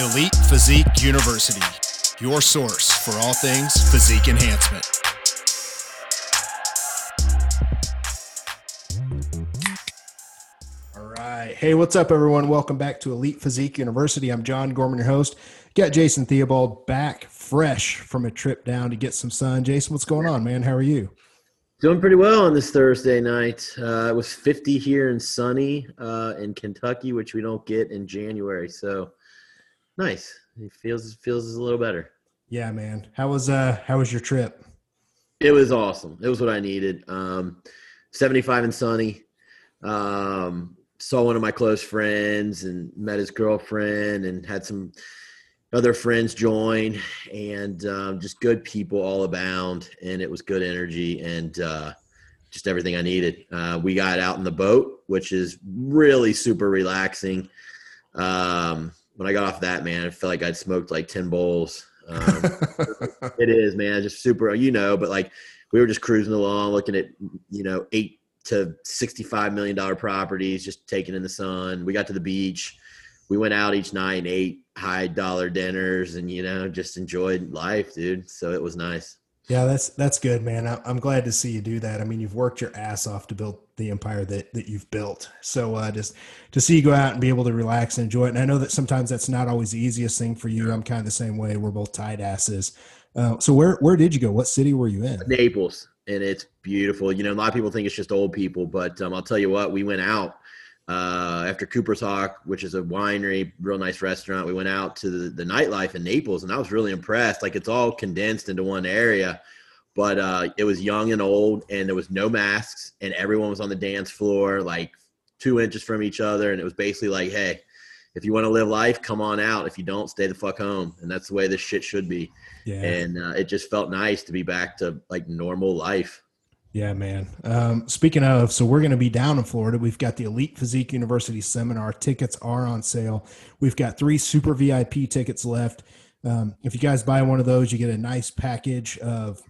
Elite Physique University, your source for all things physique enhancement. All right. Hey, what's up, everyone? Welcome back to Elite Physique University. I'm John Gorman, your host. Got Jason Theobald back fresh from a trip down to get some sun. Jason, what's going on, man? How are you? Doing pretty well on this Thursday night. Uh, it was 50 here and sunny uh, in Kentucky, which we don't get in January. So nice. It feels feels a little better. Yeah, man. How was uh how was your trip? It was awesome. It was what I needed. Um, 75 and sunny. Um, saw one of my close friends and met his girlfriend and had some other friends join and um, just good people all abound and it was good energy and uh, just everything i needed uh, we got out in the boat which is really super relaxing um, when i got off that man i felt like i'd smoked like 10 bowls. Um, it is man just super you know but like we were just cruising along looking at you know eight to 65 million dollar properties just taking in the sun. We got to the beach. We went out each night and ate high dollar dinners and you know just enjoyed life dude. So it was nice yeah that's that's good man. I'm glad to see you do that. I mean you've worked your ass off to build the empire that that you've built. So uh just to see you go out and be able to relax and enjoy it. And i know that sometimes that's not always the easiest thing for you. I'm kind of the same way. We're both tight asses. Uh, so where where did you go? What city were you in? Naples and it's beautiful. You know a lot of people think it's just old people but um, i'll tell you what we went out uh, after Cooper's Hawk, which is a winery, real nice restaurant, we went out to the, the nightlife in Naples, and I was really impressed. Like it's all condensed into one area, but uh, it was young and old, and there was no masks, and everyone was on the dance floor, like two inches from each other, and it was basically like, hey, if you want to live life, come on out. If you don't, stay the fuck home, and that's the way this shit should be. Yeah. And uh, it just felt nice to be back to like normal life. Yeah, man. Um, speaking of, so we're going to be down in Florida. We've got the Elite Physique University seminar. Tickets are on sale. We've got three super VIP tickets left. Um, if you guys buy one of those, you get a nice package of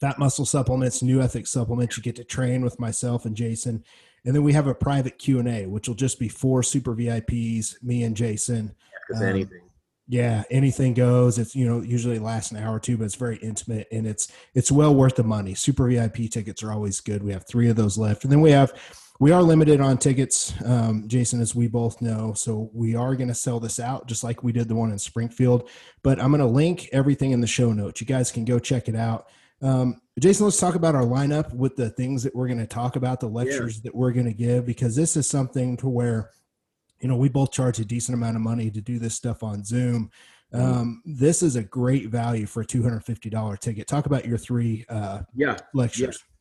fat muscle supplements, new ethics supplements. You get to train with myself and Jason. And then we have a private Q&A, which will just be four super VIPs, me and Jason. Um, anything yeah, anything goes. It's you know usually lasts an hour or two, but it's very intimate and it's it's well worth the money. Super VIP tickets are always good. We have three of those left, and then we have we are limited on tickets, um, Jason, as we both know. So we are going to sell this out just like we did the one in Springfield. But I'm going to link everything in the show notes. You guys can go check it out. Um, Jason, let's talk about our lineup with the things that we're going to talk about, the lectures yeah. that we're going to give, because this is something to where you know, we both charge a decent amount of money to do this stuff on Zoom. Mm-hmm. Um, this is a great value for a $250 ticket. Talk about your three uh, yeah, lectures. Yeah.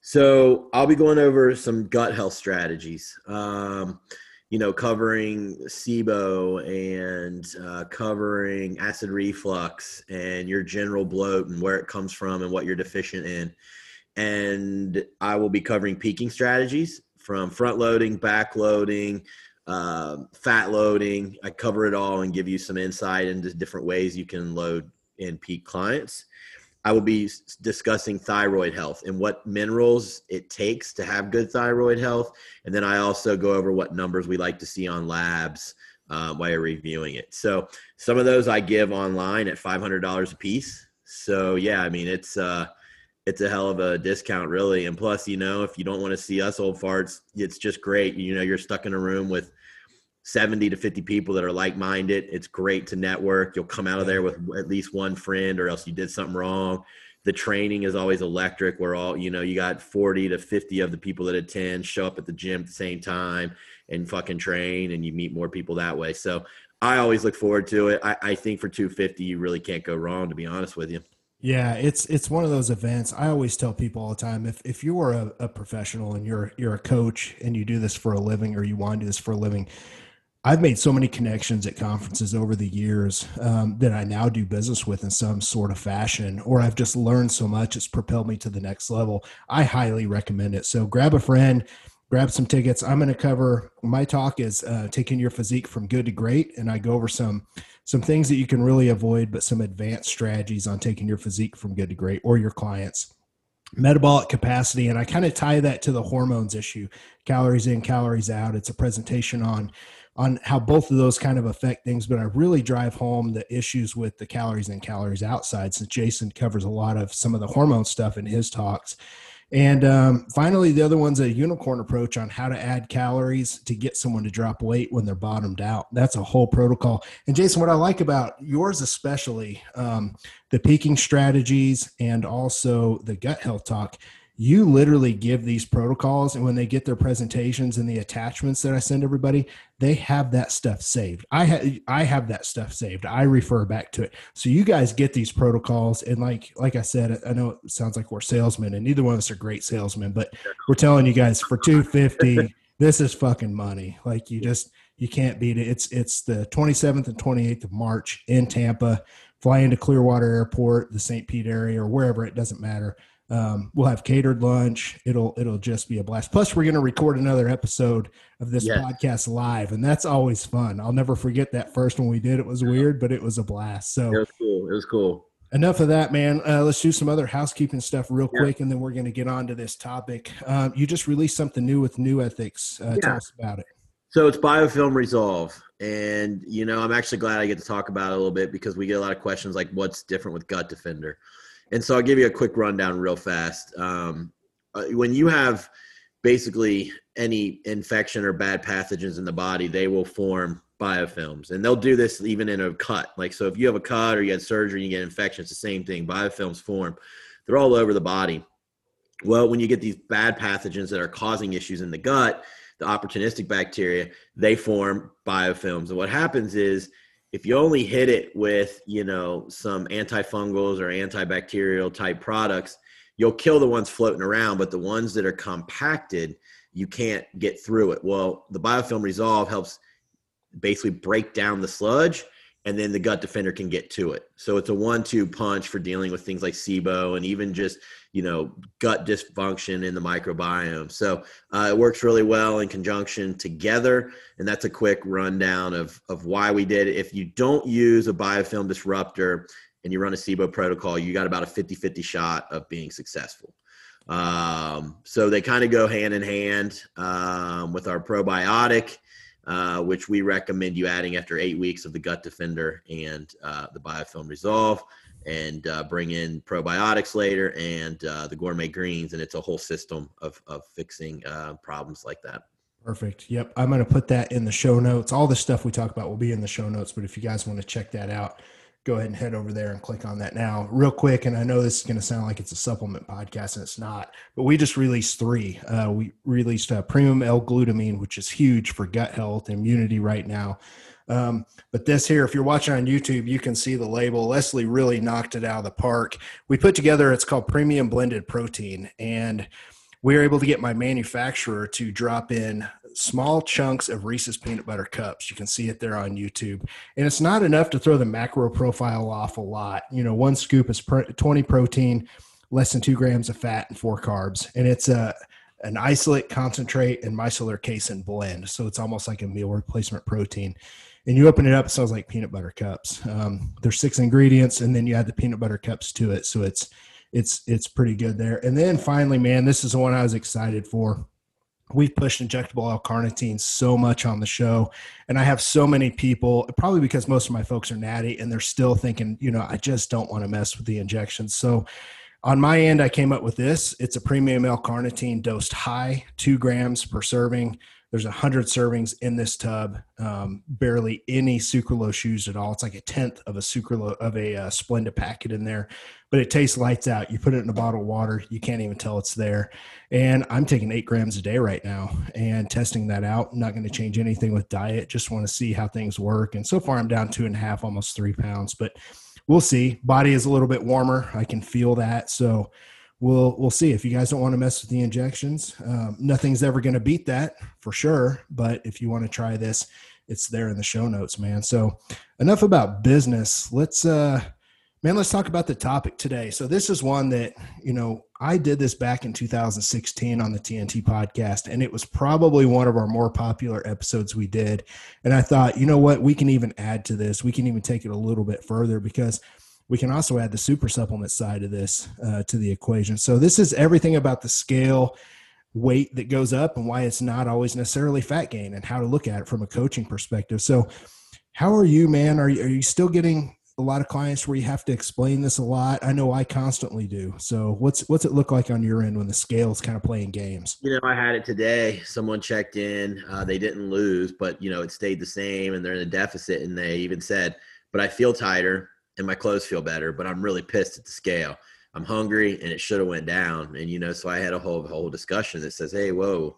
So I'll be going over some gut health strategies. Um, you know, covering SIBO and uh, covering acid reflux and your general bloat and where it comes from and what you're deficient in. And I will be covering peaking strategies from front loading, back loading, uh, fat loading. I cover it all and give you some insight into different ways you can load in peak clients. I will be discussing thyroid health and what minerals it takes to have good thyroid health. And then I also go over what numbers we like to see on labs uh, while you're reviewing it. So some of those I give online at $500 a piece. So yeah, I mean, it's, uh, it's a hell of a discount really. And plus, you know, if you don't want to see us old farts, it's just great. You know, you're stuck in a room with 70 to 50 people that are like-minded. It's great to network. You'll come out of there with at least one friend or else you did something wrong. The training is always electric. We're all you know you got 40 to 50 of the people that attend show up at the gym at the same time and fucking train and you meet more people that way. So i always look forward to it. I, I think for 250 you really can't go wrong to be honest with you. Yeah, it's it's one of those events. I always tell people all the time if if you are a, a professional and you're you're a coach and you do this for a living or you want to do this for a living, I've made so many connections at conferences over the years um, that I now do business with in some sort of fashion, or I've just learned so much it's propelled me to the next level. I highly recommend it. So grab a friend, grab some tickets. I'm going to cover my talk is uh, taking your physique from good to great, and I go over some some things that you can really avoid, but some advanced strategies on taking your physique from good to great or your clients metabolic capacity and i kind of tie that to the hormones issue calories in calories out it's a presentation on on how both of those kind of affect things, but I really drive home the issues with the calories and calories outside since Jason covers a lot of some of the hormone stuff in his talks. And um, finally, the other one's a unicorn approach on how to add calories to get someone to drop weight when they're bottomed out. That's a whole protocol. And Jason, what I like about yours, especially um, the peaking strategies and also the gut health talk, you literally give these protocols and when they get their presentations and the attachments that i send everybody they have that stuff saved. I have i have that stuff saved. I refer back to it. So you guys get these protocols and like like i said i know it sounds like we're salesmen and neither one of us are great salesmen but we're telling you guys for 250 this is fucking money. Like you just you can't beat it. It's it's the 27th and 28th of march in tampa fly into clearwater airport the st pete area or wherever it doesn't matter um, we'll have catered lunch. It'll it'll just be a blast. Plus, we're going to record another episode of this yes. podcast live, and that's always fun. I'll never forget that first one we did. It was weird, but it was a blast. So it was cool. It was cool. Enough of that, man. Uh, let's do some other housekeeping stuff real yeah. quick, and then we're going to get on to this topic. Um, you just released something new with New Ethics. Uh, yeah. Tell us about it. So it's biofilm resolve. And, you know, I'm actually glad I get to talk about it a little bit because we get a lot of questions like what's different with Gut Defender. And so I'll give you a quick rundown real fast. Um, uh, when you have basically any infection or bad pathogens in the body, they will form biofilms. And they'll do this even in a cut. Like, so if you have a cut or you had surgery and you get infection, it's the same thing. Biofilms form, they're all over the body. Well, when you get these bad pathogens that are causing issues in the gut, the opportunistic bacteria, they form biofilms. And what happens is if you only hit it with you know some antifungals or antibacterial type products you'll kill the ones floating around but the ones that are compacted you can't get through it. Well the biofilm resolve helps basically break down the sludge and then the gut defender can get to it. So it's a one-two punch for dealing with things like sibo and even just you know gut dysfunction in the microbiome. So uh, it works really well in conjunction together and that's a quick rundown of of why we did it. If you don't use a biofilm disruptor and you run a sibo protocol you got about a 50-50 shot of being successful. Um, so they kind of go hand in hand um, with our probiotic uh, which we recommend you adding after eight weeks of the gut defender and uh, the biofilm resolve and uh, bring in probiotics later and uh, the gourmet greens and it's a whole system of, of fixing uh, problems like that. Perfect. Yep. I'm going to put that in the show notes. All the stuff we talk about will be in the show notes but if you guys want to check that out go ahead and head over there and click on that now real quick and i know this is going to sound like it's a supplement podcast and it's not but we just released three uh, we released uh, premium l-glutamine which is huge for gut health and immunity right now um, but this here, if you're watching on YouTube, you can see the label. Leslie really knocked it out of the park. We put together, it's called Premium Blended Protein. And we were able to get my manufacturer to drop in small chunks of Reese's peanut butter cups. You can see it there on YouTube. And it's not enough to throw the macro profile off a lot. You know, one scoop is 20 protein, less than two grams of fat, and four carbs. And it's a an isolate concentrate and micellar casein blend. So it's almost like a meal replacement protein and you open it up, it smells like peanut butter cups. Um, there's six ingredients, and then you add the peanut butter cups to it, so it's it's it's pretty good there. And then finally, man, this is the one I was excited for. We've pushed injectable L-carnitine so much on the show, and I have so many people, probably because most of my folks are natty, and they're still thinking, you know, I just don't want to mess with the injections. So on my end, I came up with this. It's a premium L-carnitine dosed high, two grams per serving. There's a hundred servings in this tub. Um, barely any sucralose used at all. It's like a tenth of a sucralose of a uh, Splenda packet in there, but it tastes lights out. You put it in a bottle of water, you can't even tell it's there. And I'm taking eight grams a day right now and testing that out. I'm not going to change anything with diet. Just want to see how things work. And so far, I'm down two and a half, almost three pounds, but we'll see. Body is a little bit warmer. I can feel that. So we'll we'll see. If you guys don't want to mess with the injections um, nothing's ever going to beat that for sure. But if you want to try this it's there in the show notes man. So enough about business. Let's uh man let's talk about the topic today. So this is one that you know i did this back in 2016 on the tnt podcast and it was probably one of our more popular episodes we did. And i thought you know what? We can even add to this. We can even take it a little bit further because we can also add the super supplement side of this uh, to the equation. So this is everything about the scale, weight that goes up and why it's not always necessarily fat gain and how to look at it from a coaching perspective. So, how are you, man? Are you, are you still getting a lot of clients where you have to explain this a lot? I know I constantly do. So, what's what's it look like on your end when the scale is kind of playing games? You know, I had it today. Someone checked in. Uh, they didn't lose, but you know, it stayed the same, and they're in a deficit. And they even said, "But I feel tighter, and my clothes feel better, but I'm really pissed at the scale." I'm hungry and it should have went down. And you know, so I had a whole whole discussion that says, "Hey, whoa,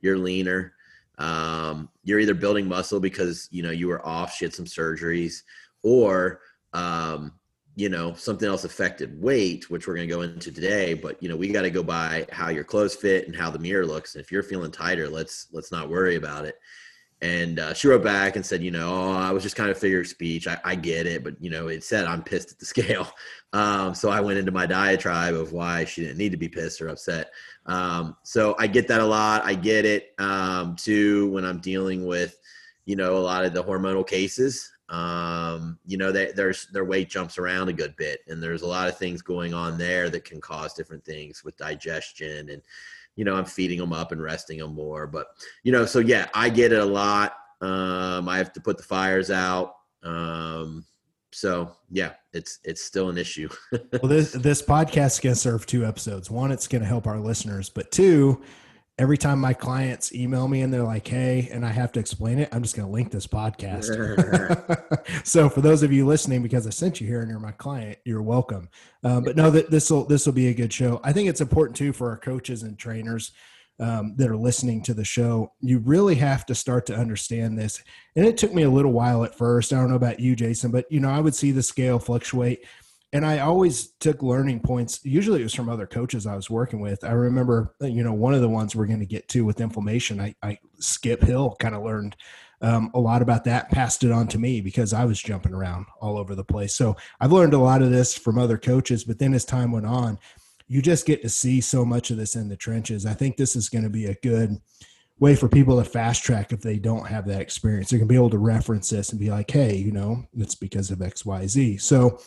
you're leaner. Um, you're either building muscle because you know you were off, she had some surgeries, or um, you know something else affected weight, which we're going to go into today. But you know, we got to go by how your clothes fit and how the mirror looks. And if you're feeling tighter, let's let's not worry about it." And uh, she wrote back and said, you know, oh, I was just kind of figure of speech. I, I, get it, but you know, it said I'm pissed at the scale. Um, so I went into my diatribe of why she didn't need to be pissed or upset. Um, so I get that a lot. I get it um, too when I'm dealing with, you know, a lot of the hormonal cases. Um, you know, they, there's their weight jumps around a good bit, and there's a lot of things going on there that can cause different things with digestion and you know, I'm feeding them up and resting them more. But, you know, so yeah, I get it a lot. Um, I have to put the fires out. Um, so yeah, it's it's still an issue. well, this this podcast is going to serve two episodes. One, it's going to help our listeners, but two, every time my clients email me and they're like, "Hey," and I have to explain it, I'm just going to link this podcast. so for those of you listening, because I sent you here and you're my client, you're welcome. Um, but no, that this will this will be a good show. I think it's important too for our coaches and trainers. Um, that are listening to the show, you really have to start to understand this. And it took me a little while at first. I don't know about you, Jason, but you know, I would see the scale fluctuate and I always took learning points. Usually it was from other coaches I was working with. I remember, you know, one of the ones we're going to get to with inflammation. I, I Skip Hill kind of learned um, a lot about that, passed it on to me because I was jumping around all over the place. So I've learned a lot of this from other coaches. But then as time went on, you just get to see so much of this in the trenches. I think this is going to be a good way for people to fast track if they don't have that experience. They're going to be able to reference this and be like, hey, you know, it's because of X, Y, Z. So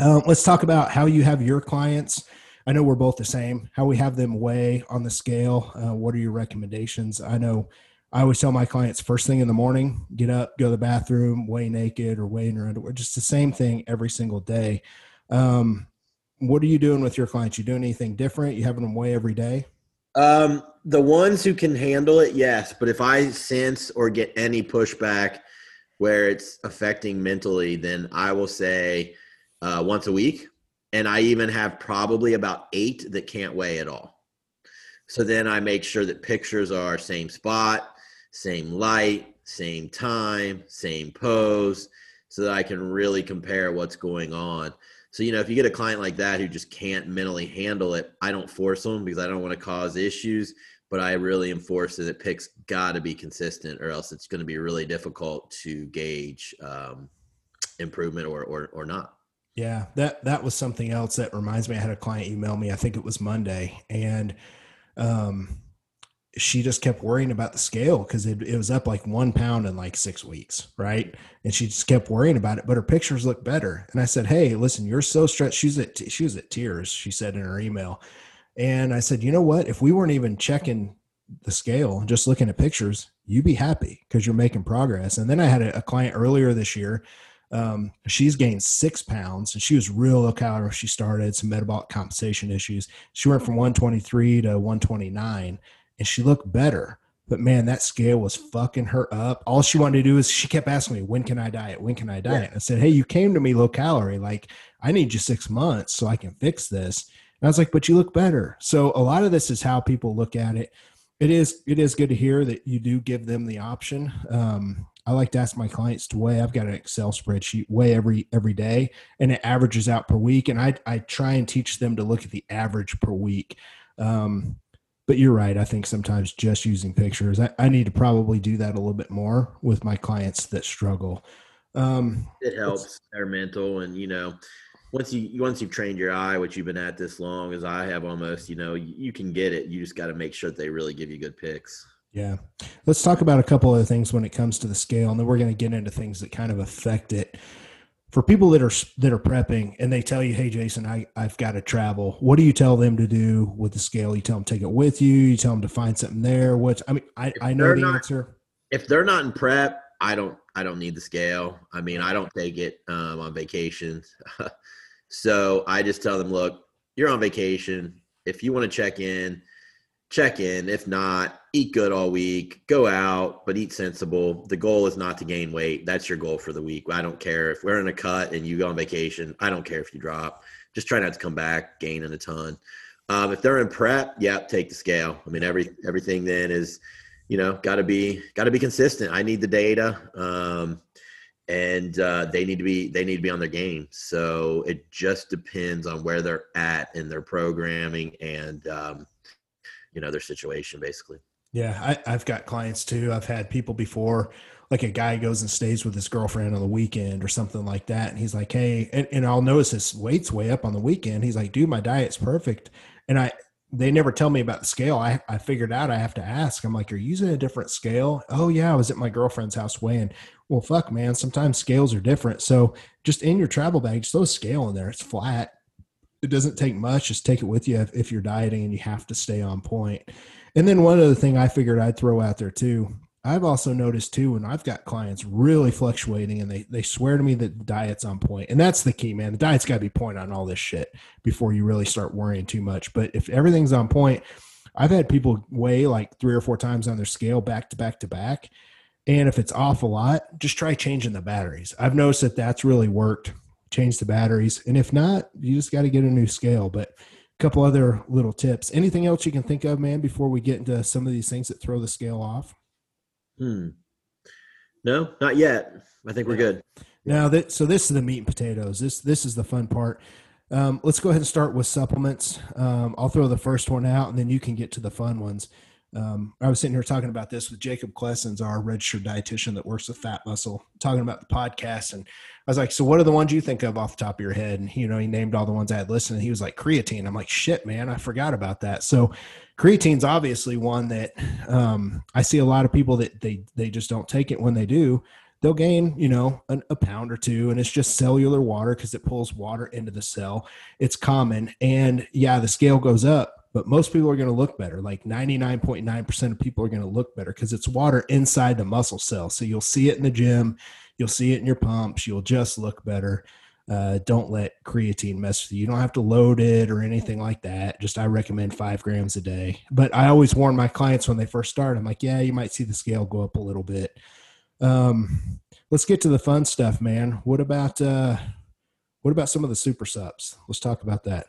uh, let's talk about how you have your clients. I know we're both the same. How we have them weigh on the scale. Uh, what are your recommendations? I know I always tell my clients first thing in the morning, get up, go to the bathroom, weigh naked or weigh in your underwear. Just the same thing every single day. Um, what are you doing with your clients? You doing anything different? You having them weigh every day? Um, the ones who can handle it, yes. But if I sense or get any pushback where it's affecting mentally, then I will say uh, once a week. And I even have probably about eight that can't weigh at all. So then I make sure that pictures are same spot, same light, same time, same pose, so that I can really compare what's going on. So, you know, if you get a client like that who just can't mentally handle it, I don't force them because I don't want to cause issues, but I really enforce that it picks got to be consistent or else it's going to be really difficult to gauge um, improvement or, or, or not. Yeah, that that was something else that reminds me. I had a client email me. I think it was Monday, and um, she just kept worrying about the scale because it, it was up like one pound in like six weeks, right? And she just kept worrying about it. But her pictures look better. And I said, "Hey, listen, you're so stressed." She was at she was at tears. She said in her email, and I said, "You know what? If we weren't even checking the scale, just looking at pictures, you'd be happy because you're making progress." And then I had a, a client earlier this year um, she's gained six pounds and she was real low calorie when she started, some metabolic compensation issues. She went from 123 to 129 and she looked better. But man, that scale was fucking her up. All she wanted to do is she kept asking me, when can I diet? When can I diet? Yeah. I said, Hey, you came to me low calorie. Like, I need you six months so I can fix this. And I was like, but you look better. So a lot of this is how people look at it. It is it is good to hear that you do give them the option. Um, I like to ask my clients to weigh. I've got an Excel spreadsheet weigh every every day, and it averages out per week. And I I try and teach them to look at the average per week. Um, but you're right. I think sometimes just using pictures, I, I, need to probably do that a little bit more with my clients that struggle. Um, it helps their mental, and you know, once you once you've trained your eye, which you've been at this long as I have, almost, you know, you, you can get it. You just got to make sure that they really give you good picks. Yeah. Let's talk about a couple of things when it comes to the scale, and then we're going to get into things that kind of affect it. for people that are that are prepping and they tell you, "Hey, Jason, I I've got to travel." What do you tell them to do with the scale? You tell them take it with you. You tell them to find something there. What I mean, I I know the not, answer. If they're not in prep, I don't I don't need the scale. I mean, I don't take it um, on vacations. so I just tell them, look, you're on vacation. If you want to check in, check in. If not, eat good all week. Go out, but eat sensible. The goal is not to gain weight. That's your goal for the week. I don't care if we're in a cut and you go on vacation. I don't care if you drop. Just try not to come back gaining a ton. Um, if they're in prep, yeah, take the scale. I mean, every everything then is, you know, got to be got to be consistent. I need the data. Um, and uh, they need to be they need to be on their game. So it just depends on where they're at in their programming and um, you know their situation basically. Yeah, I, have got clients too. I've had people before, like a guy goes and stays with his girlfriend on the weekend or something like that, and he's like, "Hey," and, and I'll notice his weight's way up on the weekend. He's like, "Dude, my diet's perfect," and I they never tell me about the scale. I, I figured out I have to ask. I'm like, are you using a different scale? Oh yeah, I was at my girlfriend's house weighing. Well, fuck, man. Sometimes scales are different. So just in your travel bag, just throw a scale in there. It's flat. It doesn't take much. Just take it with you if, if you're dieting and you have to stay on point. And then one other thing I figured I'd throw out there too. I've also noticed too when I've got clients really fluctuating and they they swear to me that the diet's on point. And that's the key, man. The diet's got to be point on all this shit before you really start worrying too much. But if everything's on point, I've had people weigh like three or four times on their scale back to back to back. And if it's off a lot, just try changing the batteries. I've noticed that that's really worked. Change the batteries. And if not, you just got to get a new scale. But a couple other little tips. Anything else you can think of, man, before we get into some of these things that throw the scale off? Hmm. No, not yet. I think we're good. Now that so this is the meat and potatoes. This this is the fun part. Um, let's go ahead and start with supplements. Um, I'll throw the first one out, and then you can get to the fun ones. Um, I was sitting here talking about this with Jacob Klessens, our registered dietitian that works with Fat Muscle, talking about the podcast. And I was like, So, what are the ones you think of off the top of your head? And, you know, he named all the ones I had listened. And he was like, Creatine. I'm like, Shit, man, I forgot about that. So, creatine's obviously one that um, I see a lot of people that they, they just don't take it when they do. They'll gain, you know, an, a pound or two, and it's just cellular water because it pulls water into the cell. It's common. And yeah, the scale goes up but most people are going to look better. Like 99.9% of people are going to look better because it's water inside the muscle cell. So you'll see it in the gym, you'll see it in your pumps, you'll just look better. Uh, don't let creatine mess with you. You don't have to load it or anything like that. Just I recommend five grams a day. But I always warn my clients when they first start. I'm like, yeah, you might see the scale go up a little bit. Um, let's get to the fun stuff, man. What about uh, what about some of the super subs? Let's talk about that.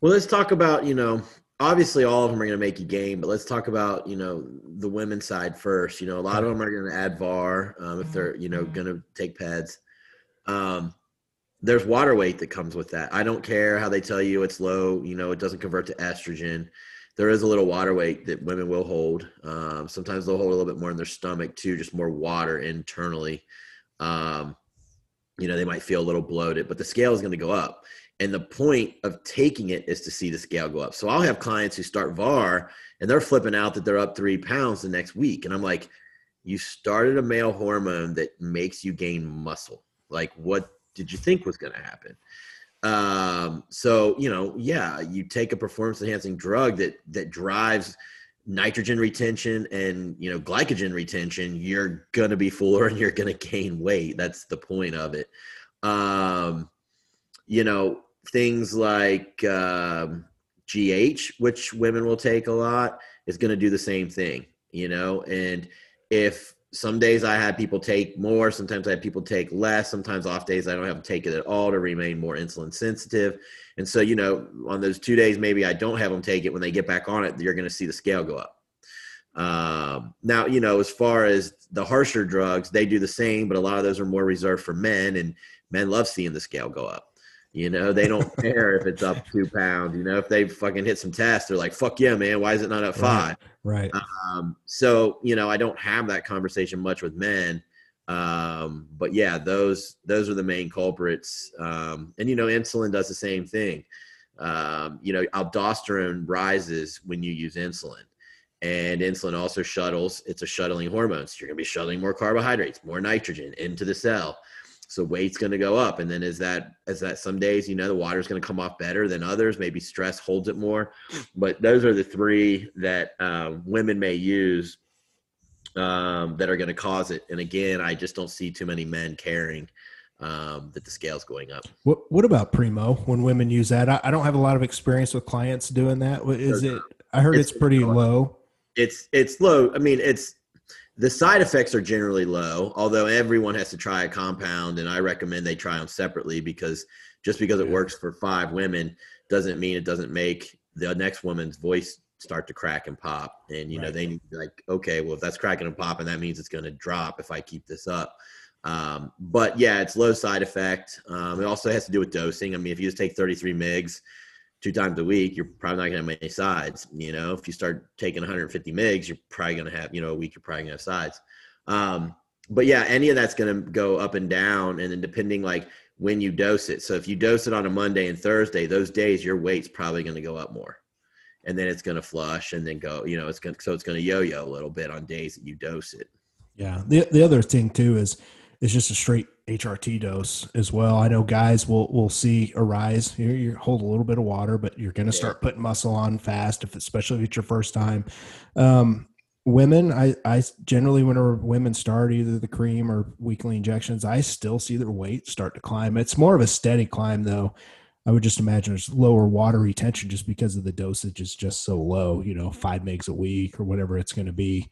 Well, let's talk about you know obviously all of them are going to make you gain, but let's talk about you know the women's side first. You know, a lot of them are going to add VAR um, if they're you know going to take pads. Um, there's water weight that comes with that. I don't care how they tell you it's low. You know, it doesn't convert to estrogen. There is a little water weight that women will hold. Um, sometimes they'll hold a little bit more in their stomach too, just more water internally. Um, you know, they might feel a little bloated, but the scale is going to go up. And the point of taking it is to see the scale go up. So I'll have clients who start VAR and they're flipping out that they're up three pounds the next week. And I'm like, you started a male hormone that makes you gain muscle. Like, what did you think was going to happen? Um, so, you know, yeah, you take a performance enhancing drug that, that drives nitrogen retention and, you know, glycogen retention, you're going to be fuller and you're going to gain weight. That's the point of it. Um, you know, things like um, GH, which women will take a lot, is going to do the same thing, you know. And if some days I have people take more, sometimes I have people take less, sometimes off days I don't have them take it at all to remain more insulin sensitive. And so, you know, on those two days, maybe I don't have them take it. When they get back on it, you're going to see the scale go up. Um, now, you know, as far as the harsher drugs, they do the same, but a lot of those are more reserved for men, and men love seeing the scale go up. You know, they don't care if it's up two pounds. You know, if they fucking hit some tests, they're like, "Fuck yeah, man! Why is it not at five? Right. right. Um, so you know, I don't have that conversation much with men. Um, but yeah, those those are the main culprits. Um, and you know, insulin does the same thing. Um, you know, aldosterone rises when you use insulin, and insulin also shuttles. It's a shuttling hormone, so you're going to be shuttling more carbohydrates, more nitrogen into the cell so weight's going to go up and then is that is that some days you know the water's going to come off better than others maybe stress holds it more. But those are the three that um, women may use um, that are going to cause it. And again i just don't see too many men caring um, that the scale's going up. What what about primo when women use that? I, I don't have a lot of experience with clients doing that. Is it i heard it's, it's pretty low. It's it's low. I mean it's the side effects are generally low, although everyone has to try a compound, and I recommend they try them separately because just because it works for five women doesn't mean it doesn't make the next woman's voice start to crack and pop. And you right. know they need to be like, okay, well if that's cracking and popping, that means it's going to drop if I keep this up. Um, but yeah, it's low side effect. Um, it also has to do with dosing. I mean, if you just take 33 mgs, two times a week, you're probably not going to have many sides. You know, if you start taking 150 mgs, you're probably going to have, you know, a week, you're probably going to have sides. Um, but yeah, any of that's going to go up and down. And then depending like when you dose it. So if you dose it on a Monday and Thursday, those days your weight's probably going to go up more. And then it's going to flush and then go, you know, it's to, so it's going to yo-yo a little bit on days that you dose it. Yeah. The, the other thing too is, is just a straight HRT dose as well. I know guys will will see a rise. You, you hold a little bit of water, but you're going to start putting muscle on fast, if especially if it's your first time. Um, women, I I generally whenever women start either the cream or weekly injections, I still see their weight start to climb. It's more of a steady climb though. I would just imagine there's lower water retention just because of the dosage is just so low. You know, five megs a week or whatever it's going to be.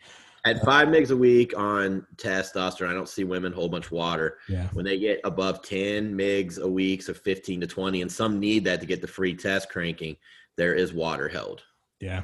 At five megs a week on testosterone, I don't see women hold much water. Yeah. When they get above 10 megs a week, so 15 to 20, and some need that to get the free test cranking, there is water held. Yeah.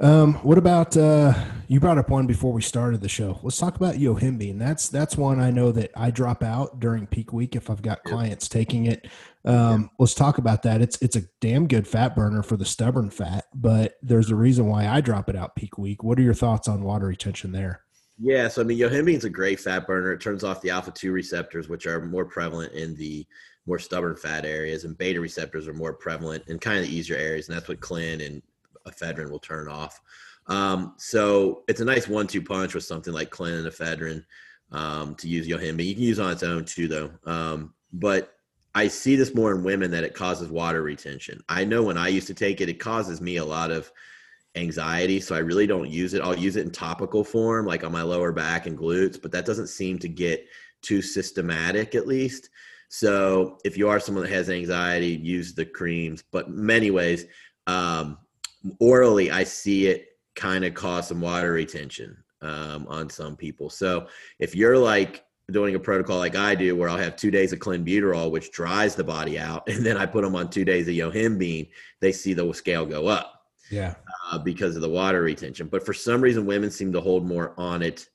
Um, what about uh, you brought up one before we started the show? Let's talk about yohimbine. That's that's one I know that I drop out during peak week if I've got clients taking it. Um, let's talk about that. It's it's a damn good fat burner for the stubborn fat, but there's a reason why I drop it out peak week. What are your thoughts on water retention there? Yeah, so I mean, yohimbine is a great fat burner. It turns off the alpha two receptors, which are more prevalent in the more stubborn fat areas, and beta receptors are more prevalent in kind of the easier areas, and that's what clen and ephedrine will turn off. Um, so it's a nice one-two punch with something like clen and ephedrine um, to use yohimbine. You can use on its own too, though. Um, but I see this more in women that it causes water retention. I know when I used to take it, it causes me a lot of anxiety, so I really don't use it. I'll use it in topical form, like on my lower back and glutes, but that doesn't seem to get too systematic, at least. So if you are someone that has anxiety, use the creams. But many ways, um, orally, I see it kind of cause some water retention um, on some people. So if you're like doing a protocol like I do, where I'll have two days of clenbuterol, which dries the body out, and then I put them on two days of yohimbine, they see the scale go up. Yeah, uh, because of the water retention. But for some reason, women seem to hold more on it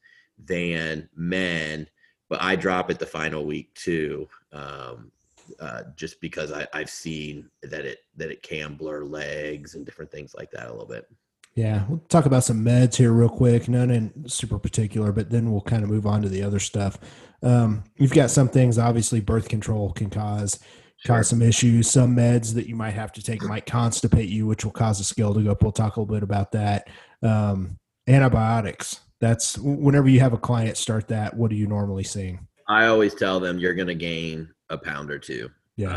than men. But I drop it the final week too. Um, uh, just because I, I've seen that it that it can blur legs and different things like that a little bit. Yeah, we'll talk about some meds here real quick. None in super particular, but then we'll kind of move on to the other stuff. Um, you've got some things. Obviously, birth control can cause sure. cause some issues. Some meds that you might have to take might constipate you, which will cause the scale to go up. We'll talk a little bit about that. Um, antibiotics. That's whenever you have a client start that. What are you normally seeing? I always tell them you're going to gain a pound or two. Yeah.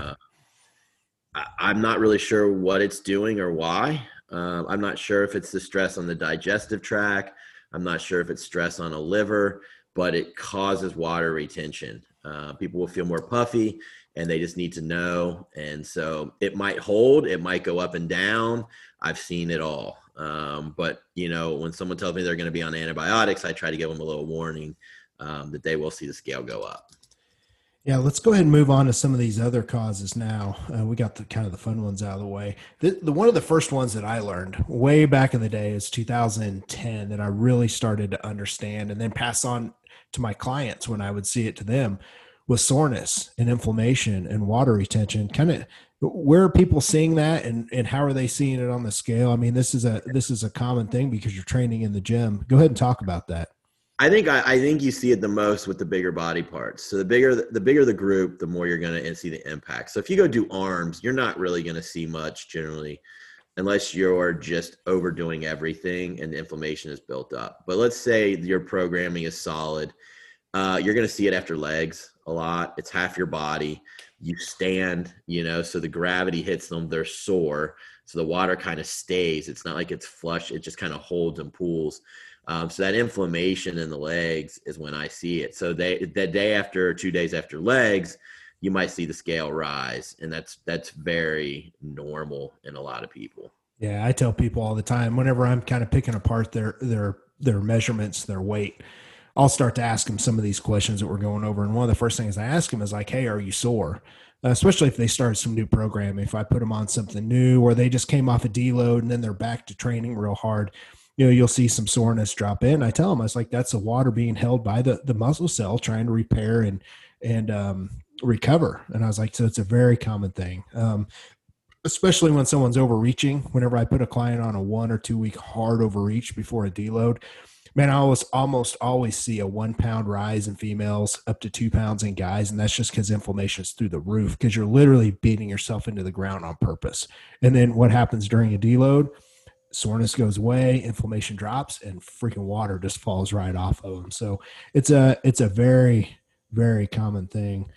Uh, I, am not really sure what it's doing or why. Uh, I'm not sure if it's the stress on the digestive tract. I'm not sure if it's stress on a liver, but it causes water retention. Uh, people will feel more puffy and they just need to know. And so it might hold, it might go up and down. I've seen it all. Um, but, you know, when someone tells me they're going to be on antibiotics, I try to give them a little warning um, that they will see the scale go up. Yeah, let's go ahead and move on to some of these other causes now. Uh, we got the kind of the fun ones out of the way. The, the one of the first ones that I learned way back in the day is 2010 that I really started to understand and then pass on to my clients when I would see it to them was soreness and inflammation and water retention. Kind of where are people seeing that and, and how are they seeing it on the scale? I mean, this is a this is a common thing because you're training in the gym. Go ahead and talk about that. I think I, I, think you see it the most with the bigger body parts. So the bigger the, bigger the group, the more you're going to see the impact. So if you go do arms, you're not really going to see much generally, unless you're just overdoing everything and the inflammation is built up. But let's say your programming is solid. Uh, you're going to see it after legs a lot. It's half your body. You stand, you know, so the gravity hits them. They're sore, so the water kind of stays. It's not like it's flush. It just kind of holds and pools. Um, so that inflammation in the legs is when I see it. So they the day after, two days after legs, you might see the scale rise, and that's that's very normal in a lot of people. Yeah, I tell people all the time whenever I'm kind of picking apart their their their measurements, their weight, I'll start to ask them some of these questions that we're going over. And one of the first things I ask them is like, "Hey, are you sore?" Uh, especially if they start some new program. If I put them on something new, or they just came off a deload and then they're back to training real hard, you know, you'll see some soreness drop in. I tell them, I was like, "That's the water being held by the the muscle cell trying to repair and and um, recover." And I was like, "So it's a very common thing." Um, especially when someone's overreaching. Whenever I put a client on a one or two week hard overreach before a deload, man, I always almost always see a one pound rise in females up to two pounds in guys. And that's just because inflammation is through the roof because you're literally beating yourself into the ground on purpose. And then what happens during a deload? Soreness goes away, inflammation drops, and freaking water just falls right off of them. So it's a it's a very very common thing.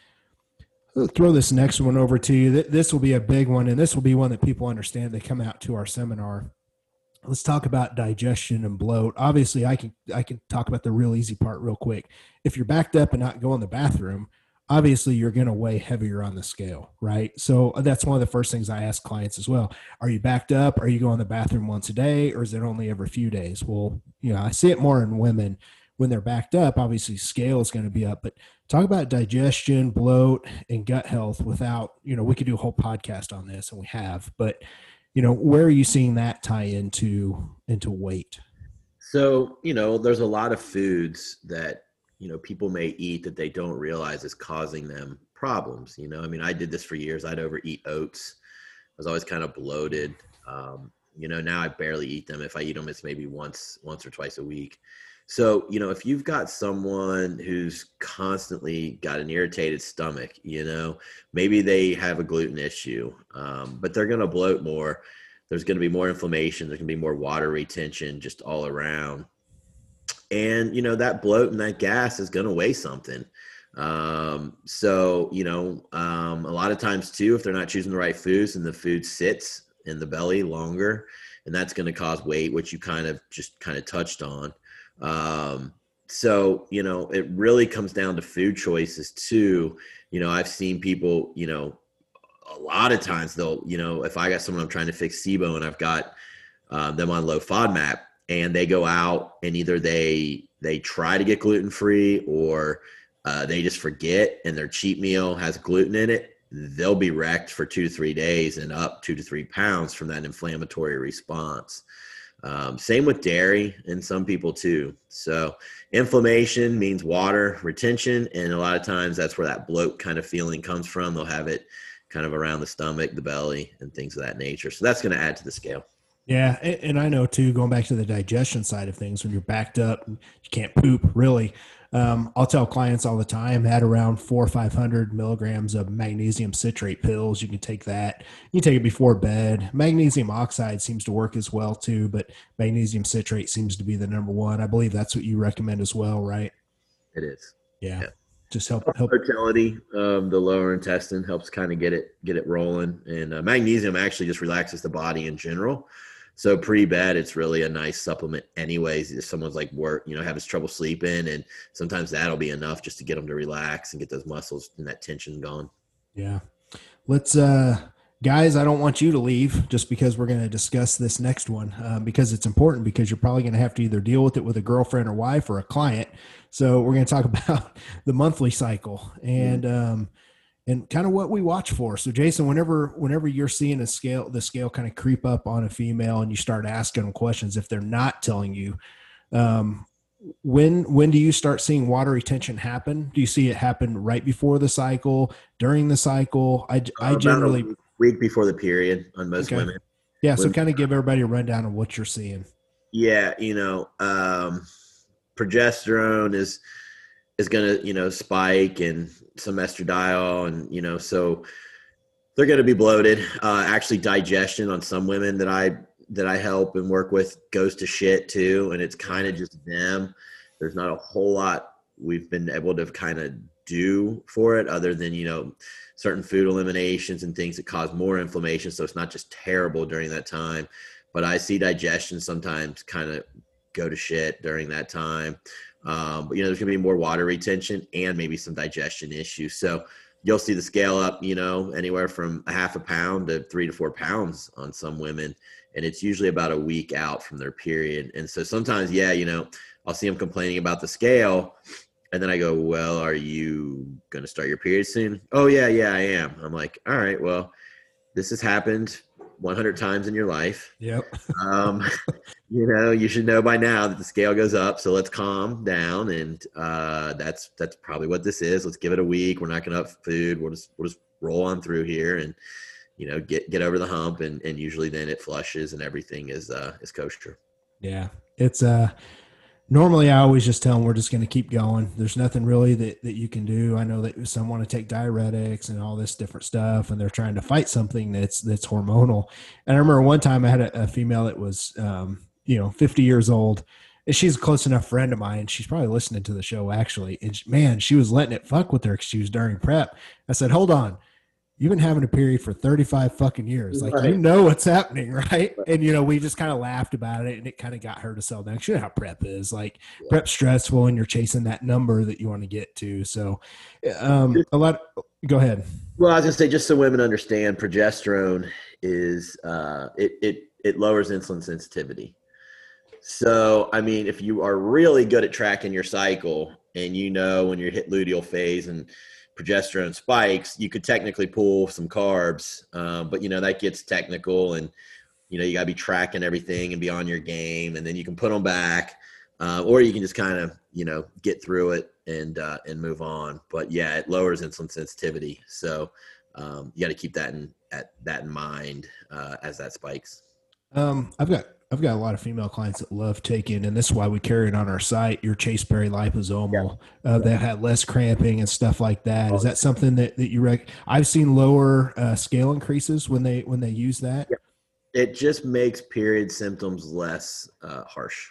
I'll throw this next one over to you. This will be a big one, and this will be one that people understand. They come out to our seminar let's talk about digestion and bloat. Obviously, I can I can talk about the real easy part real quick. If you're backed up and not going to the bathroom, obviously you're going to weigh heavier on the scale, right? So uh, that's one of the first things I ask clients as well. Are you backed up? Are you going to the bathroom once a day, or is it only every few days? Well, you know, I see it more in women when they're backed up. Obviously, scale is going to be up, but talk about digestion, bloat, and gut health without you know we could do a whole podcast on this, and we have, but you know where are you seeing that tie into into weight so you know there's a lot of foods that you know people may eat that they don't realize is causing them problems you know i mean i did this for years i'd overeat oats i was always kind of bloated um, you know now i barely eat them if i eat them it's maybe once once or twice a week so, you know, if you've got someone who's constantly got an irritated stomach, you know, maybe they have a gluten issue, um, but they're going to bloat more. There's going to be more inflammation. There's going to be more water retention just all around. And, you know, that bloat and that gas is going to weigh something. Um, so, you know, um, a lot of times too, if they're not choosing the right foods and the food sits in the belly longer, and that's going to cause weight, which you kind of just kind of touched on. Um, so you know, it really comes down to food choices too. You know, I've seen people, you know, a lot of times they'll, you know, if I got someone I'm trying to fix SIBO and I've got uh, them on low FODMAP and they go out and either they they try to get gluten free or uh, they just forget and their cheat meal has gluten in it, they'll be wrecked for two to three days and up two to three pounds from that inflammatory response. Um, same with dairy and some people too. So inflammation means water retention, and a lot of times that's where that bloat kind of feeling comes from. They'll have it kind of around the stomach, the belly, and things of that nature. So that's going to add to the scale. Yeah, and I know too. Going back to the digestion side of things, when you're backed up, you can't poop really. Um, I'll tell clients all the time add around four or 500 milligrams of magnesium citrate pills. You can take that. You can take it before bed. Magnesium oxide seems to work as well too, but magnesium citrate seems to be the number one. I believe that's what you recommend as well, right? It is. Yeah. yeah. Just help help motility of the lower intestine helps kind of get it get it rolling, and uh, magnesium actually just relaxes the body in general. So pre-bed, it's really a nice supplement anyways. If someone's like work, you know, having trouble sleeping and sometimes that'll be enough just to get them to relax and get those muscles and that tension gone. Yeah. Let's, uh, guys, I don't want you to leave just because we're going to discuss this next one um, because it's important because you're probably going to have to either deal with it with a girlfriend or wife or a client. So we're going to talk about the monthly cycle and, um, and kind of what we watch for. So Jason, whenever whenever you're seeing a scale the scale kind of creep up on a female and you start asking them questions if they're not telling you um, when when do you start seeing water retention happen? Do you see it happen right before the cycle, during the cycle? I, I generally week before the period on most okay. women. Yeah, so kind of give everybody a rundown of what you're seeing. Yeah, you know, um, progesterone is is going to you know spike and some estradiol and you know so they're going to be bloated. Uh, actually digestion on some women that i that i help and work with goes to shit too and it's kind of just them. There's not a whole lot we've been able to kind of do for it other than you know certain food eliminations and things that cause more inflammation so it's not just terrible during that time. But i see digestion sometimes kind of go to shit during that time um, but you know there's going to be more water retention and maybe some digestion issues so you'll see the scale up you know anywhere from a half a pound to three to four pounds on some women and it's usually about a week out from their period and so sometimes yeah you know i'll see them complaining about the scale and then I go, Well, are you going to start your period soon? Oh, yeah, yeah, I am. I'm like, All right, well, this has happened 100 times in your life. Yep. um, you know, you should know by now that the scale goes up. So let's calm down. And uh, that's that's probably what this is. Let's give it a week. We're not going to up food. We'll just, we'll just roll on through here and, you know, get, get over the hump. And, and usually then it flushes and everything is, uh, is kosher. Yeah. It's, uh, normally I always just tell them we're just going to keep going. There's nothing really that, that you can do. I know that some want to take diuretics and all this different stuff, and they're trying to fight something that's that's hormonal. And I remember one time I had a, a female that was, um, you know, 50 years old, and she's a close enough friend of mine. She's probably listening to the show actually. And she, man, she was letting it fuck with her because she was during prep. I said, hold on you've been having a period for 35 fucking years. Like, right. you know what's happening, right? right? And, you know, we just kind of laughed about it and it kind of got her to sell down. You know how prep is like yeah. prep stressful and you're chasing that number that you want to get to. So, um, a lot, go ahead. Well, I was gonna say, just so women understand, progesterone is, uh, it, it, it lowers insulin sensitivity. So, I mean, if you are really good at tracking your cycle and you know when you're hit luteal phase and progesterone spikes, you could technically pull some carbs, um, but you know that gets technical, and you know you got to be tracking everything and be on your game, and then you can put them back, uh, or you can just kind of you know get through it and uh, and move on. But yeah, it lowers insulin sensitivity, so um, you got to keep that in at that in mind uh, as that spikes. Um, I've got I've got a lot of female clients that love taking, and this is why we carry it on our site. Your Chasteberry liposomal yeah. uh, that had less cramping and stuff like that. Is that something that, that you rec? I've seen lower uh, scale increases when they when they use that. Yeah. It just makes period symptoms less uh, harsh.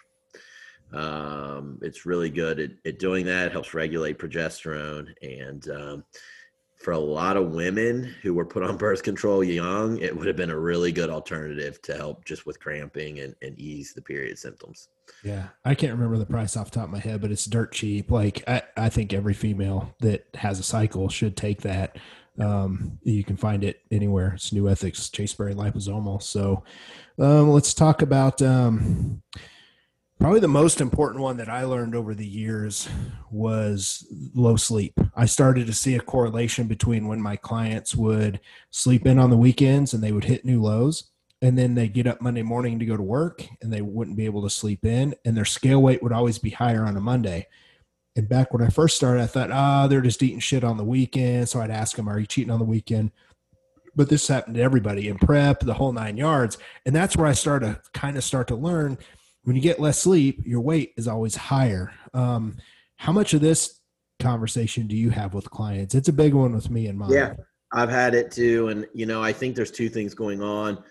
Um, it's really good at, at, doing that. It helps regulate progesterone and um, for a lot of women who were put on birth control young, it would have been a really good alternative to help just with cramping and, and ease the period symptoms. Yeah. I can't remember the price off the top of my head, but it's dirt cheap. Like I, I think every female that has a cycle should take that. Um, you can find it anywhere. It's New Ethics Chasteberry liposomal. So um, let's talk about um, Probably the most important one that I learned over the years was low sleep. I started to see a correlation between when my clients would sleep in on the weekends and they would hit new lows, and then they get up Monday morning to go to work and they wouldn't be able to sleep in, and their scale weight would always be higher on a Monday. And back when I first started, I thought, ah, oh, they're just eating shit on the weekend. So I'd ask them, are you cheating on the weekend? But this happened to everybody in prep, the whole nine yards. And that's where I started to kind of start to learn when you get less sleep, your weight is always higher. Um, how much of this conversation do you have with clients? It's a big one with me and mine. Yeah, I've had it too. And, you know, I think there's two things going on.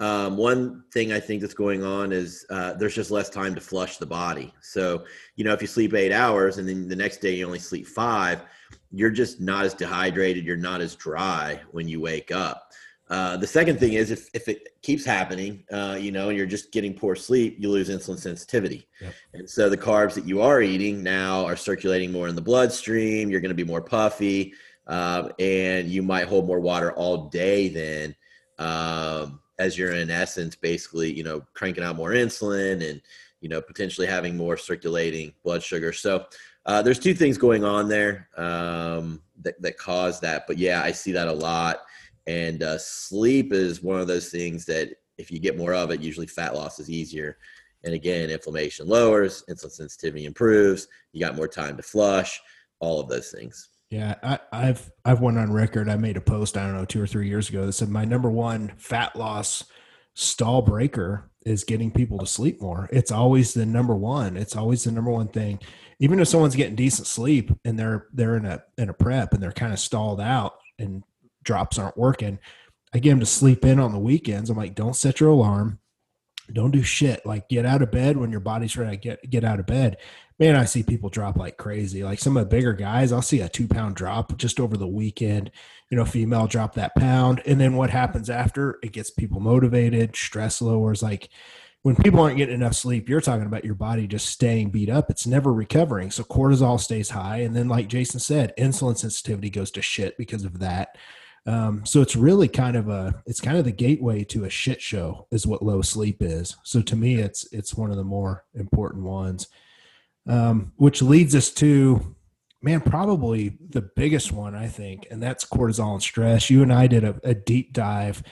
Um, one thing I think that's going on is uh, there's just less time to flush the body. So, you know, if you sleep eight hours and then the next day you only sleep five, you're just not as dehydrated. You're not as dry when you wake up. Uh, the second thing is if, if it keeps happening, uh, you know, and you're just getting poor sleep, you lose insulin sensitivity. Yep. And so the carbs that you are eating now are circulating more in the bloodstream. You're going to be more puffy, um, and you might hold more water all day then, um, as you're in essence basically, you know, cranking out more insulin and, you know, potentially having more circulating blood sugar. So uh, there's two things going on there um, that, that cause that. But yeah, I see that a lot and uh, sleep is one of those things that if you get more of it, usually fat loss is easier. And again, inflammation lowers, insulin sensitivity improves. You got more time to flush. All of those things. Yeah, I, have I've went on record. I made a post I don't know two or three years ago that said my number one fat loss stall breaker is getting people to sleep more. It's always the number one. It's always the number one thing. Even if someone's getting decent sleep and they're they're in a in a prep and they're kind of stalled out and drops aren't working. I get him to sleep in on the weekends. I'm like, don't set your alarm. Don't do shit. Like get out of bed when your body's ready to get, get out of bed. man, I see people drop like crazy. Like some of the bigger guys, I'll see a two pound drop just over the weekend. You know, female drop that pound. And then what happens after? It gets people motivated, stress lowers. Like when people aren't getting enough sleep, you're talking about your body just staying beat up. It's never recovering. So cortisol stays high. And then, like Jason said, insulin sensitivity goes to shit because of that. Um, so it's really kind of a it's kind of the gateway to a shit show is what low sleep is. So to me, it's it's one of the more important ones. Um, which leads us to man probably the biggest one i think and that's cortisol and stress. You and i did a, a deep dive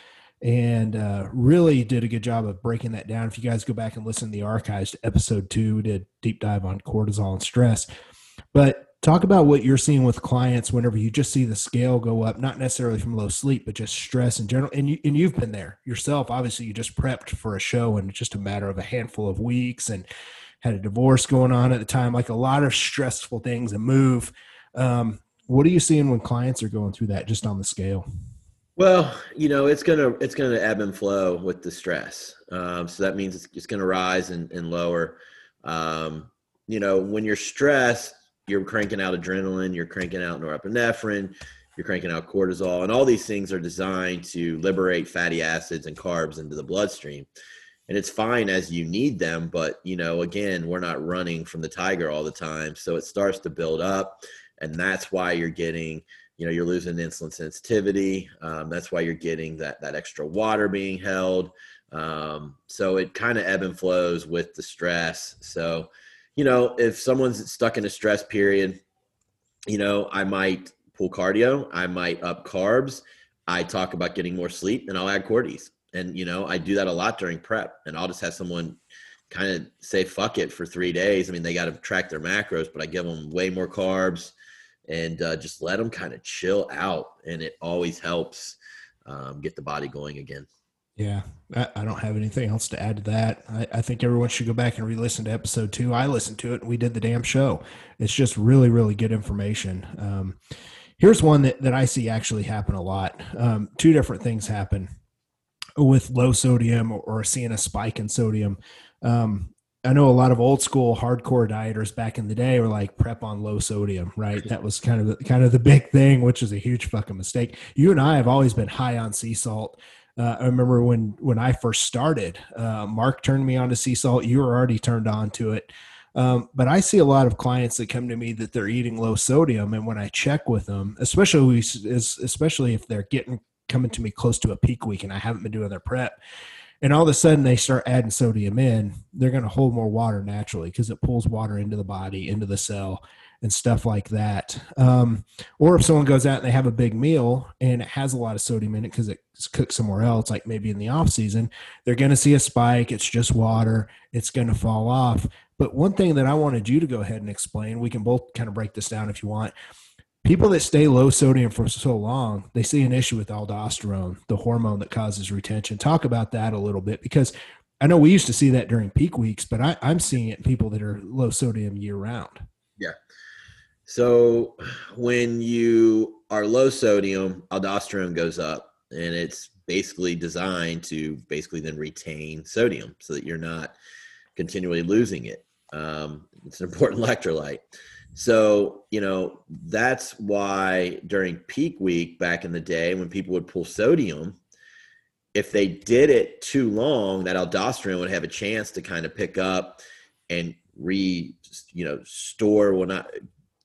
and uh, really did a good job of breaking that down. If you guys go back and listen to the archives to episode two we did deep dive on cortisol and stress. But talk about what you're seeing with clients whenever you just see the scale go up not necessarily from low sleep but just stress in general and, you, and you've been there yourself obviously you just prepped for a show and just a matter of a handful of weeks and had a divorce going on at the time, like a lot of stressful things and move. Um, what are you seeing when clients are going through that just on the scale? Well, you know, it's gonna it's gonna ebb and flow with the stress. Um, so that means it's, it's gonna rise and, and lower. Um, you know, when you're stressed, you're cranking out adrenaline, you're cranking out norepinephrine, you're cranking out cortisol, and all these things are designed to liberate fatty acids and carbs into the bloodstream. And it's fine as you need them but you know again we're not running from the tiger all the time. So it starts to build up and that's why you're getting you know you're losing insulin sensitivity. Um, that's why you're getting that that extra water being held. Um, so it kind of ebb and flows with the stress. So you know if someone's stuck in a stress period you know i might pull cardio i might up carbs i talk about getting more sleep and i'll add cordies and you know i do that a lot during prep and i'll just have someone kind of say fuck it for three days. I mean they got to track their macros but i give them way more carbs and uh, just let them kind of chill out and it always helps um, get the body going again yeah I, I, don't have anything else to add to that I, I think everyone should go back and re-listen to episode two i listened to it and we did the damn show it's just really really good information um, here's one that, that i see actually happen a lot um, two different things happen with low sodium or, seeing a spike in sodium. Um, I know a lot of old school hardcore dieters back in the day were like prep on low sodium, right? That was kind of the, kind of the big thing, which is a huge fucking mistake. You and I have always been high on sea salt. Uh, I remember when when I first started, uh, Mark turned me on to sea salt. You were already turned on to it. Um, but I see a lot of clients that come to me that they're eating low sodium, and when I check with them, especially especially if they're getting coming to me close to a peak week and I haven't been doing their prep. And all of a sudden they start adding sodium in, they're going to hold more water naturally because it pulls water into the body, into the cell, and stuff like that. Um, or if someone goes out and they have a big meal and it has a lot of sodium in it because it's cooked somewhere else, like maybe in the off season, they're going to see a spike. It's just water. It's going to fall off. But one thing that I wanted you to go ahead and explain, we can both kind of break this down if you want, people that stay low sodium for so long, they see an issue with aldosterone, the hormone that causes retention. Talk about that a little bit because I know we used to see that during peak weeks, but I, am seeing it in people that are low sodium year round. So when you are low sodium, aldosterone goes up and it's basically designed to basically then retain sodium so that you're not continually losing it. Um, it's an important electrolyte. So, you know, that's why during peak week back in the day when people would pull sodium, if they did it too long, that aldosterone would have a chance to kind of pick up and re, you know, store will not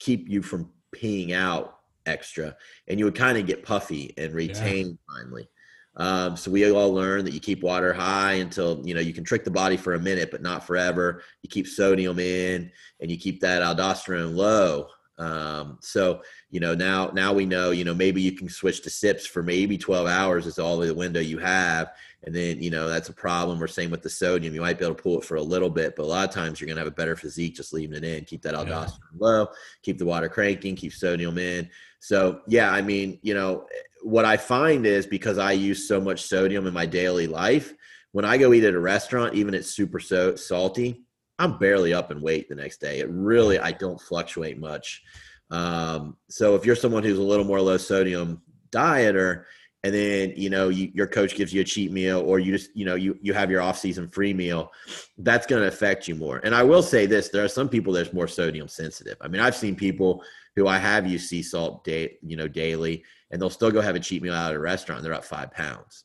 keep you from peeing out extra. And you would kind of get puffy and retain yeah. finally. Um, so we all learn that you keep water high until you know you can trick the body for a minute, but not forever. You keep sodium in, and you keep that aldosterone low. Um, so you know now now we know you know maybe you can switch to sips for maybe 12 hours is all the window you have, and then you know that's a problem. We're same with the sodium. You might be able to pull it for a little bit, but a lot of times you're gonna have a better physique just leaving it in. Keep that aldosterone yeah. low, keep the water cranking, keep sodium in. So yeah, I mean you know what I find is because I use so much sodium in my daily life, when I go eat at a restaurant, even it's super so salty, I'm barely up in weight the next day. It really, I don't fluctuate much. Um, so if you're someone who's a little more low sodium dieter and then you know you, your coach gives you a cheat meal or you just you know you you have your off season free meal that's going to affect you more and i will say this there are some people that's more sodium sensitive i mean i've seen people who i have used sea salt day you know daily and they'll still go have a cheat meal out at a restaurant they're up five pounds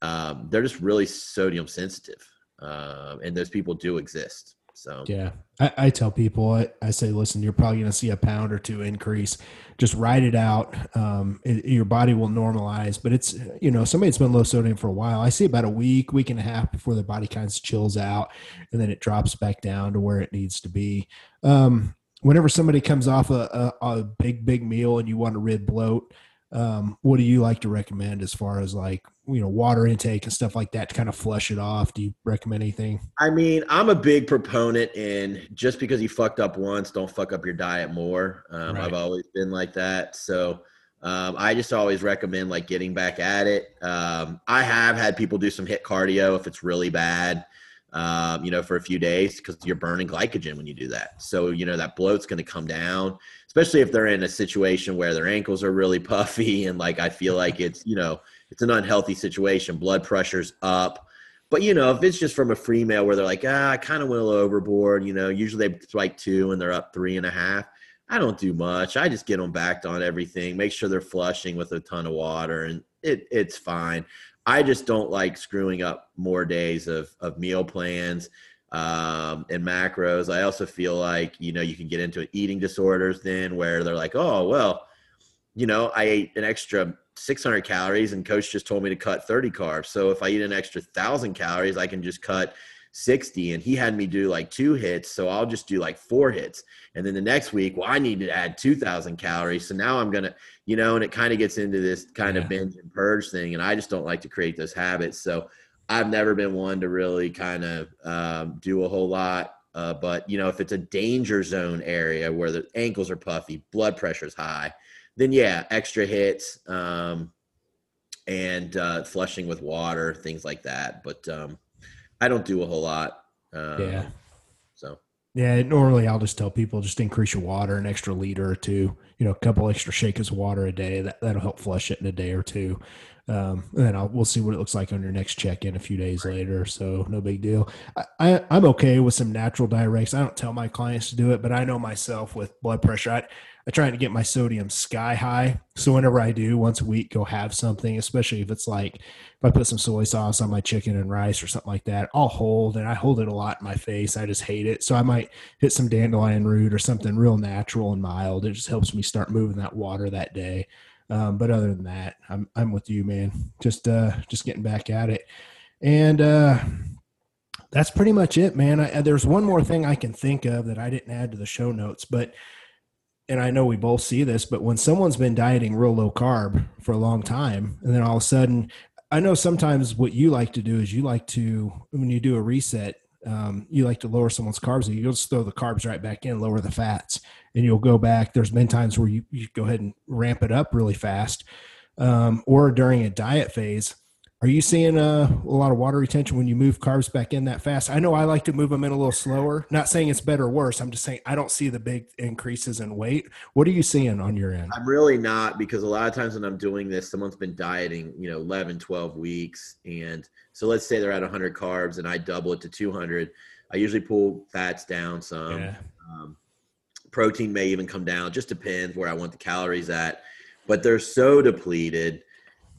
um, they're just really sodium sensitive um, and those people do exist so yeah, I, I tell people, I, I, say, listen, you're probably going to see a pound or two increase. Just ride it out. Um, it, your body will normalize, but it's you know somebody that's been low sodium for a while. I see about a week, week and a half before their body kind of chills out, and then it drops back down to where it needs to be. Um, whenever somebody comes off a, a, a big big meal and you want a rib bloat, um, what do you like to recommend as far as like you know water intake and stuff like that to kind of flush it off? Do you recommend anything? I mean i'm a big proponent in just because you fucked up once don't fuck up your diet more. Um, right. i've always been like that. So um, i just always recommend like getting back at it. Um, i have had people do some HIIT cardio if it's really bad um, you know, for a few days because you're burning glycogen when you do that. So, you know, that bloat's going to come down, especially if they're in a situation where their ankles are really puffy and like I feel like it's, you know, it's an unhealthy situation. Blood pressure's up. But, you know, if it's just from a free meal where they're like, ah, I kind of went a little overboard, you know, usually they spike two and they're up three and a half. I don't do much. I just get them backed on everything, make sure they're flushing with a ton of water, and it, it's fine. I just don't like screwing up more days of, of meal plans um, and macros. I also feel like, you know, you can get into eating disorders then where they're like, oh, well, you know, I ate an extra 600 calories and coach just told me to cut 30 carbs. So if I eat an extra thousand calories, I can just cut 60 and he had me do like two hits so i'll just do like four hits and then the next week well i need to add 2000 calories so now i'm gonna you know and it kind of gets into this kind yeah. of binge and purge thing and i just don't like to create those habits so i've never been one to really kind of um, do a whole lot uh, but you know if it's a danger zone area where the ankles are puffy blood pressure's high then yeah extra hits um, and uh, flushing with water things like that but um, I don't do a whole lot. Um, yeah. So. Yeah, normally I'll just tell people just increase your water an extra liter or two. You know, a couple extra shakers of water a day. That that'll help flush it in a day or two. Um, and then I'll, we'll see what it looks like on your next check in a few days later. So no big deal. I, I, am okay with some natural diuretics. I don't tell my clients to do it, but I know myself with blood pressure. I, I try to get my sodium sky high. So whenever I do once a week, go have something, especially if it's like if I put some soy sauce on my chicken and rice or something like that, I'll hold and I hold it a lot in my face. I just hate it. So I might hit some dandelion root or something real natural and mild. It just helps me start moving that water that day. Um, but other than that, I'm I'm with you, man. Just uh just getting back at it. And uh that's pretty much it, man. I, there's one more thing I can think of that I didn't add to the show notes, but and I know we both see this, but when someone's been dieting real low carb for a long time, and then all of a sudden, I know sometimes what you like to do is you like to, when you do a reset, um, you like to lower someone's carbs. You'll just throw the carbs right back in, lower the fats, and you'll go back. There's been times where you, you go ahead and ramp it up really fast, um, or during a diet phase are you seeing uh, a lot of water retention when you move carbs back in that fast? I know I like to move them in a little slower. Not saying it's better or worse. I'm just saying I don't see the big increases in weight. What are you seeing on your end? I'm really not because a lot of times when I'm doing this, someone's been dieting, you know, 11, 12 weeks. And so let's say they're at 100 carbs and I double it to 200. I usually pull fats down some. Yeah. Um, protein may even come down. Just depends where I want the calories at. But they're so depleted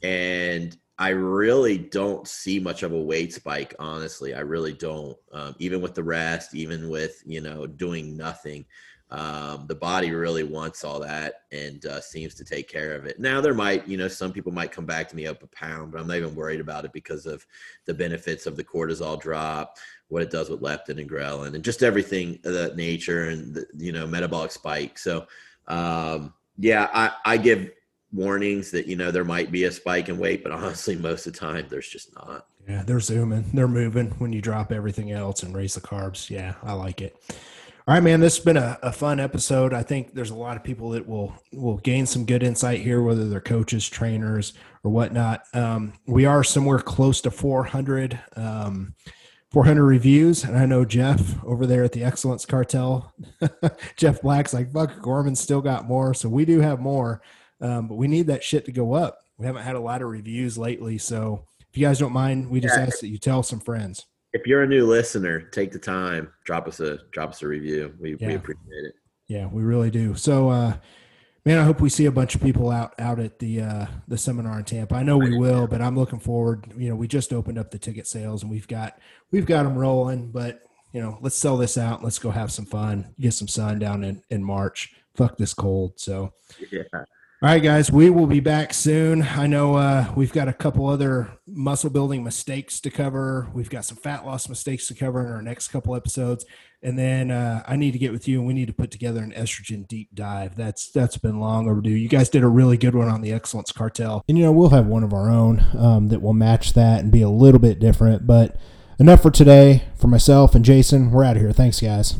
and I really don't see much of a weight spike. Honestly, I really don't. Um, even with the rest, even with you know doing nothing, um, the body really wants all that and uh, seems to take care of it. Now there might, you know, some people might come back to me up a pound, but I'm not even worried about it because of the benefits of the cortisol drop, what it does with leptin and ghrelin, and just everything of that nature and the, you know metabolic spike. So um, yeah, I, I give warnings that you know there might be a spike in weight, but honestly, most of the time there's just not. Yeah, they're zooming, they're moving when you drop everything else and raise the carbs. Yeah, I like it. All right, man. This has been a, a fun episode. I think there's a lot of people that will will gain some good insight here, whether they're coaches, trainers, or whatnot. Um, we are somewhere close to 400. Um, 400 reviews. And I know Jeff over there at the Excellence Cartel, Jeff Black's like, fuck, Gorman still got more. So we do have more. Um, but we need that shit to go up. we haven't had a lot of reviews lately. So if you guys don't mind, we just Yeah. ask that you tell some friends. If you're a new listener, take the time, drop us a drop us a review. We, we appreciate it. Yeah, we really do. So, uh, man, I hope we see a bunch of people out out at the uh, the seminar in Tampa. I know we will, but I'm looking forward. You know, we just opened up the ticket sales and we've got we've got them rolling. But you know, let's sell this out. Let's go have some fun, get some sun down in in March. Fuck this cold. So. Yeah. All right, guys, we will be back soon. I know uh, we've got a couple other muscle building mistakes to cover. We've got some fat loss mistakes to cover in our next couple episodes, and then uh, I need to get with you and we need to put together an estrogen deep dive. That's that's been long overdue. You guys did a really good one on the Excellence Cartel, and you know we'll have one of our own um, that will match that and be a little bit different. But enough for today. For myself and Jason, we're out of here. Thanks, guys.